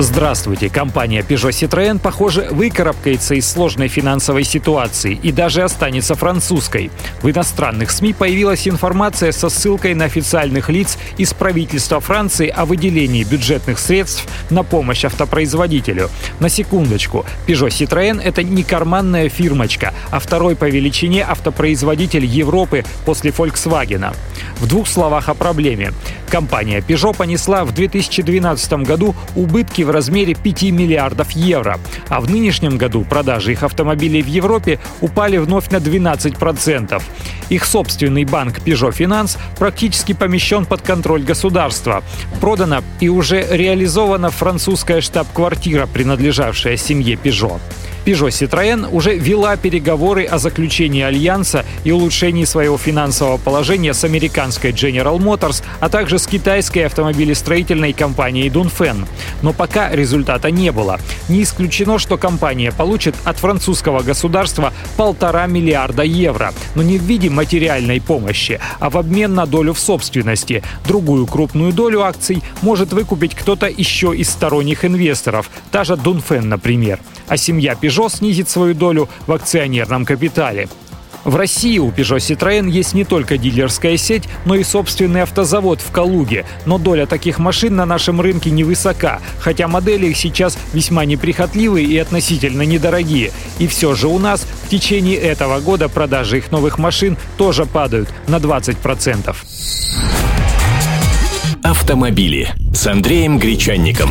Здравствуйте. Компания Peugeot Citroën, похоже, выкарабкается из сложной финансовой ситуации и даже останется французской. В иностранных СМИ появилась информация со ссылкой на официальных лиц из правительства Франции о выделении бюджетных средств на помощь автопроизводителю. На секундочку, Peugeot Citroën — это не карманная фирмочка, а второй по величине автопроизводитель Европы после Volkswagen. В двух словах о проблеме. Компания Peugeot понесла в 2012 году убытки в размере 5 миллиардов евро, а в нынешнем году продажи их автомобилей в Европе упали вновь на 12%. Их собственный банк Peugeot Finance практически помещен под контроль государства. Продана и уже реализована французская штаб-квартира, принадлежавшая семье Peugeot. Peugeot Citroën уже вела переговоры о заключении альянса и улучшении своего финансового положения с американской General Motors, а также с китайской автомобилестроительной компанией Dunfen. Но пока результата не было. Не исключено, что компания получит от французского государства полтора миллиарда евро, но не в виде материальной помощи, а в обмен на долю в собственности. Другую крупную долю акций может выкупить кто-то еще из сторонних инвесторов, та же Dunfen, например. А семья Peugeot снизит свою долю в акционерном капитале. В России у Peugeot Citroën есть не только дилерская сеть, но и собственный автозавод в Калуге. Но доля таких машин на нашем рынке невысока, хотя модели их сейчас весьма неприхотливые и относительно недорогие. И все же у нас в течение этого года продажи их новых машин тоже падают на 20%. Автомобили с Андреем Гречанником.